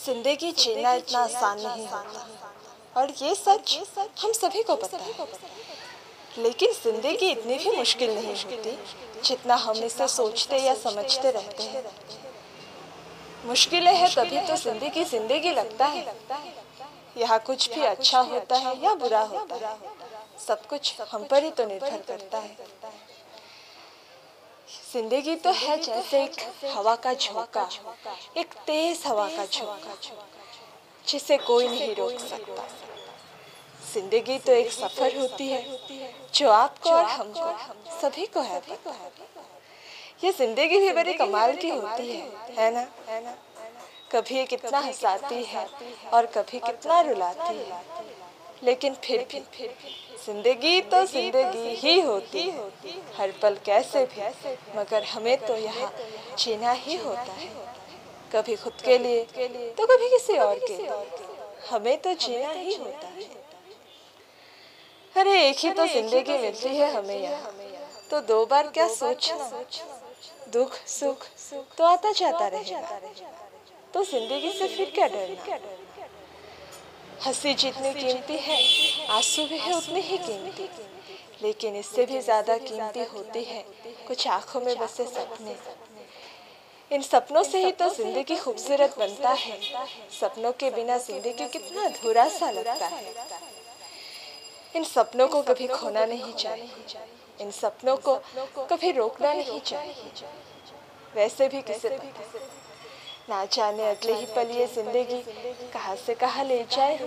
ज़िंदगी जीना इतना आसान नहीं होता। और ये सच हम सभी को पता है। लेकिन ज़िंदगी इतनी भी मुश्किल नहीं होती जितना हम इसे सोचते या समझते रहते हैं। मुश्किलें हैं तभी तो ज़िंदगी ज़िंदगी लगता है। यहाँ कुछ भी अच्छा होता है या बुरा होता है, सब कुछ हम पर ही तो निर्भर करता है। ज़िंदगी तो है जैसे एक हवा का झोंका, एक तेज हवा का झोंका, जिसे कोई नहीं रोक सकता। ज़िंदगी तो एक सफ़र होती है, जो आपको और हमको सभी को है ये ज़िंदगी भी बड़ी कमाल की होती है है ना? कभी कितना हंसाती है और कभी कितना रुलाती है। लेकिन फिर भी ज़िंदगी तो ज़िंदगी ही होती है। हर पल कैसे भी मगर हमें तो यहाँ जीना ही होता है। कभी खुद के लिए तो कभी किसी और के हमें तो जीना ही होता है। अरे एक ही तो ज़िंदगी मिलती है हमें यहाँ। तो दो बार क्या सोचना? दुख सुख तो आता जाता रहेगा। तो ज़िंदगी से फिर क्या डरना? हँसी जितनी कीमती है, आँसू भी है उतनी ही कीमती। लेकिन इससे भी ज़्यादा कीमती होती है कुछ आँखों में बसे सपने। इन सपनों से ही तो ज़िंदगी खूबसूरत बनता है। सपनों के बिना ज़िंदगी कितना अधूरा सा लगता है। इन सपनों को कभी खोना नहीं चाहिए। इन सपनों को कभी रोकना नहीं चाहिए। वैसे भी किसे ना जाने अगले ही पल ये ज़िंदगी कहाँ से कहाँ ले जाए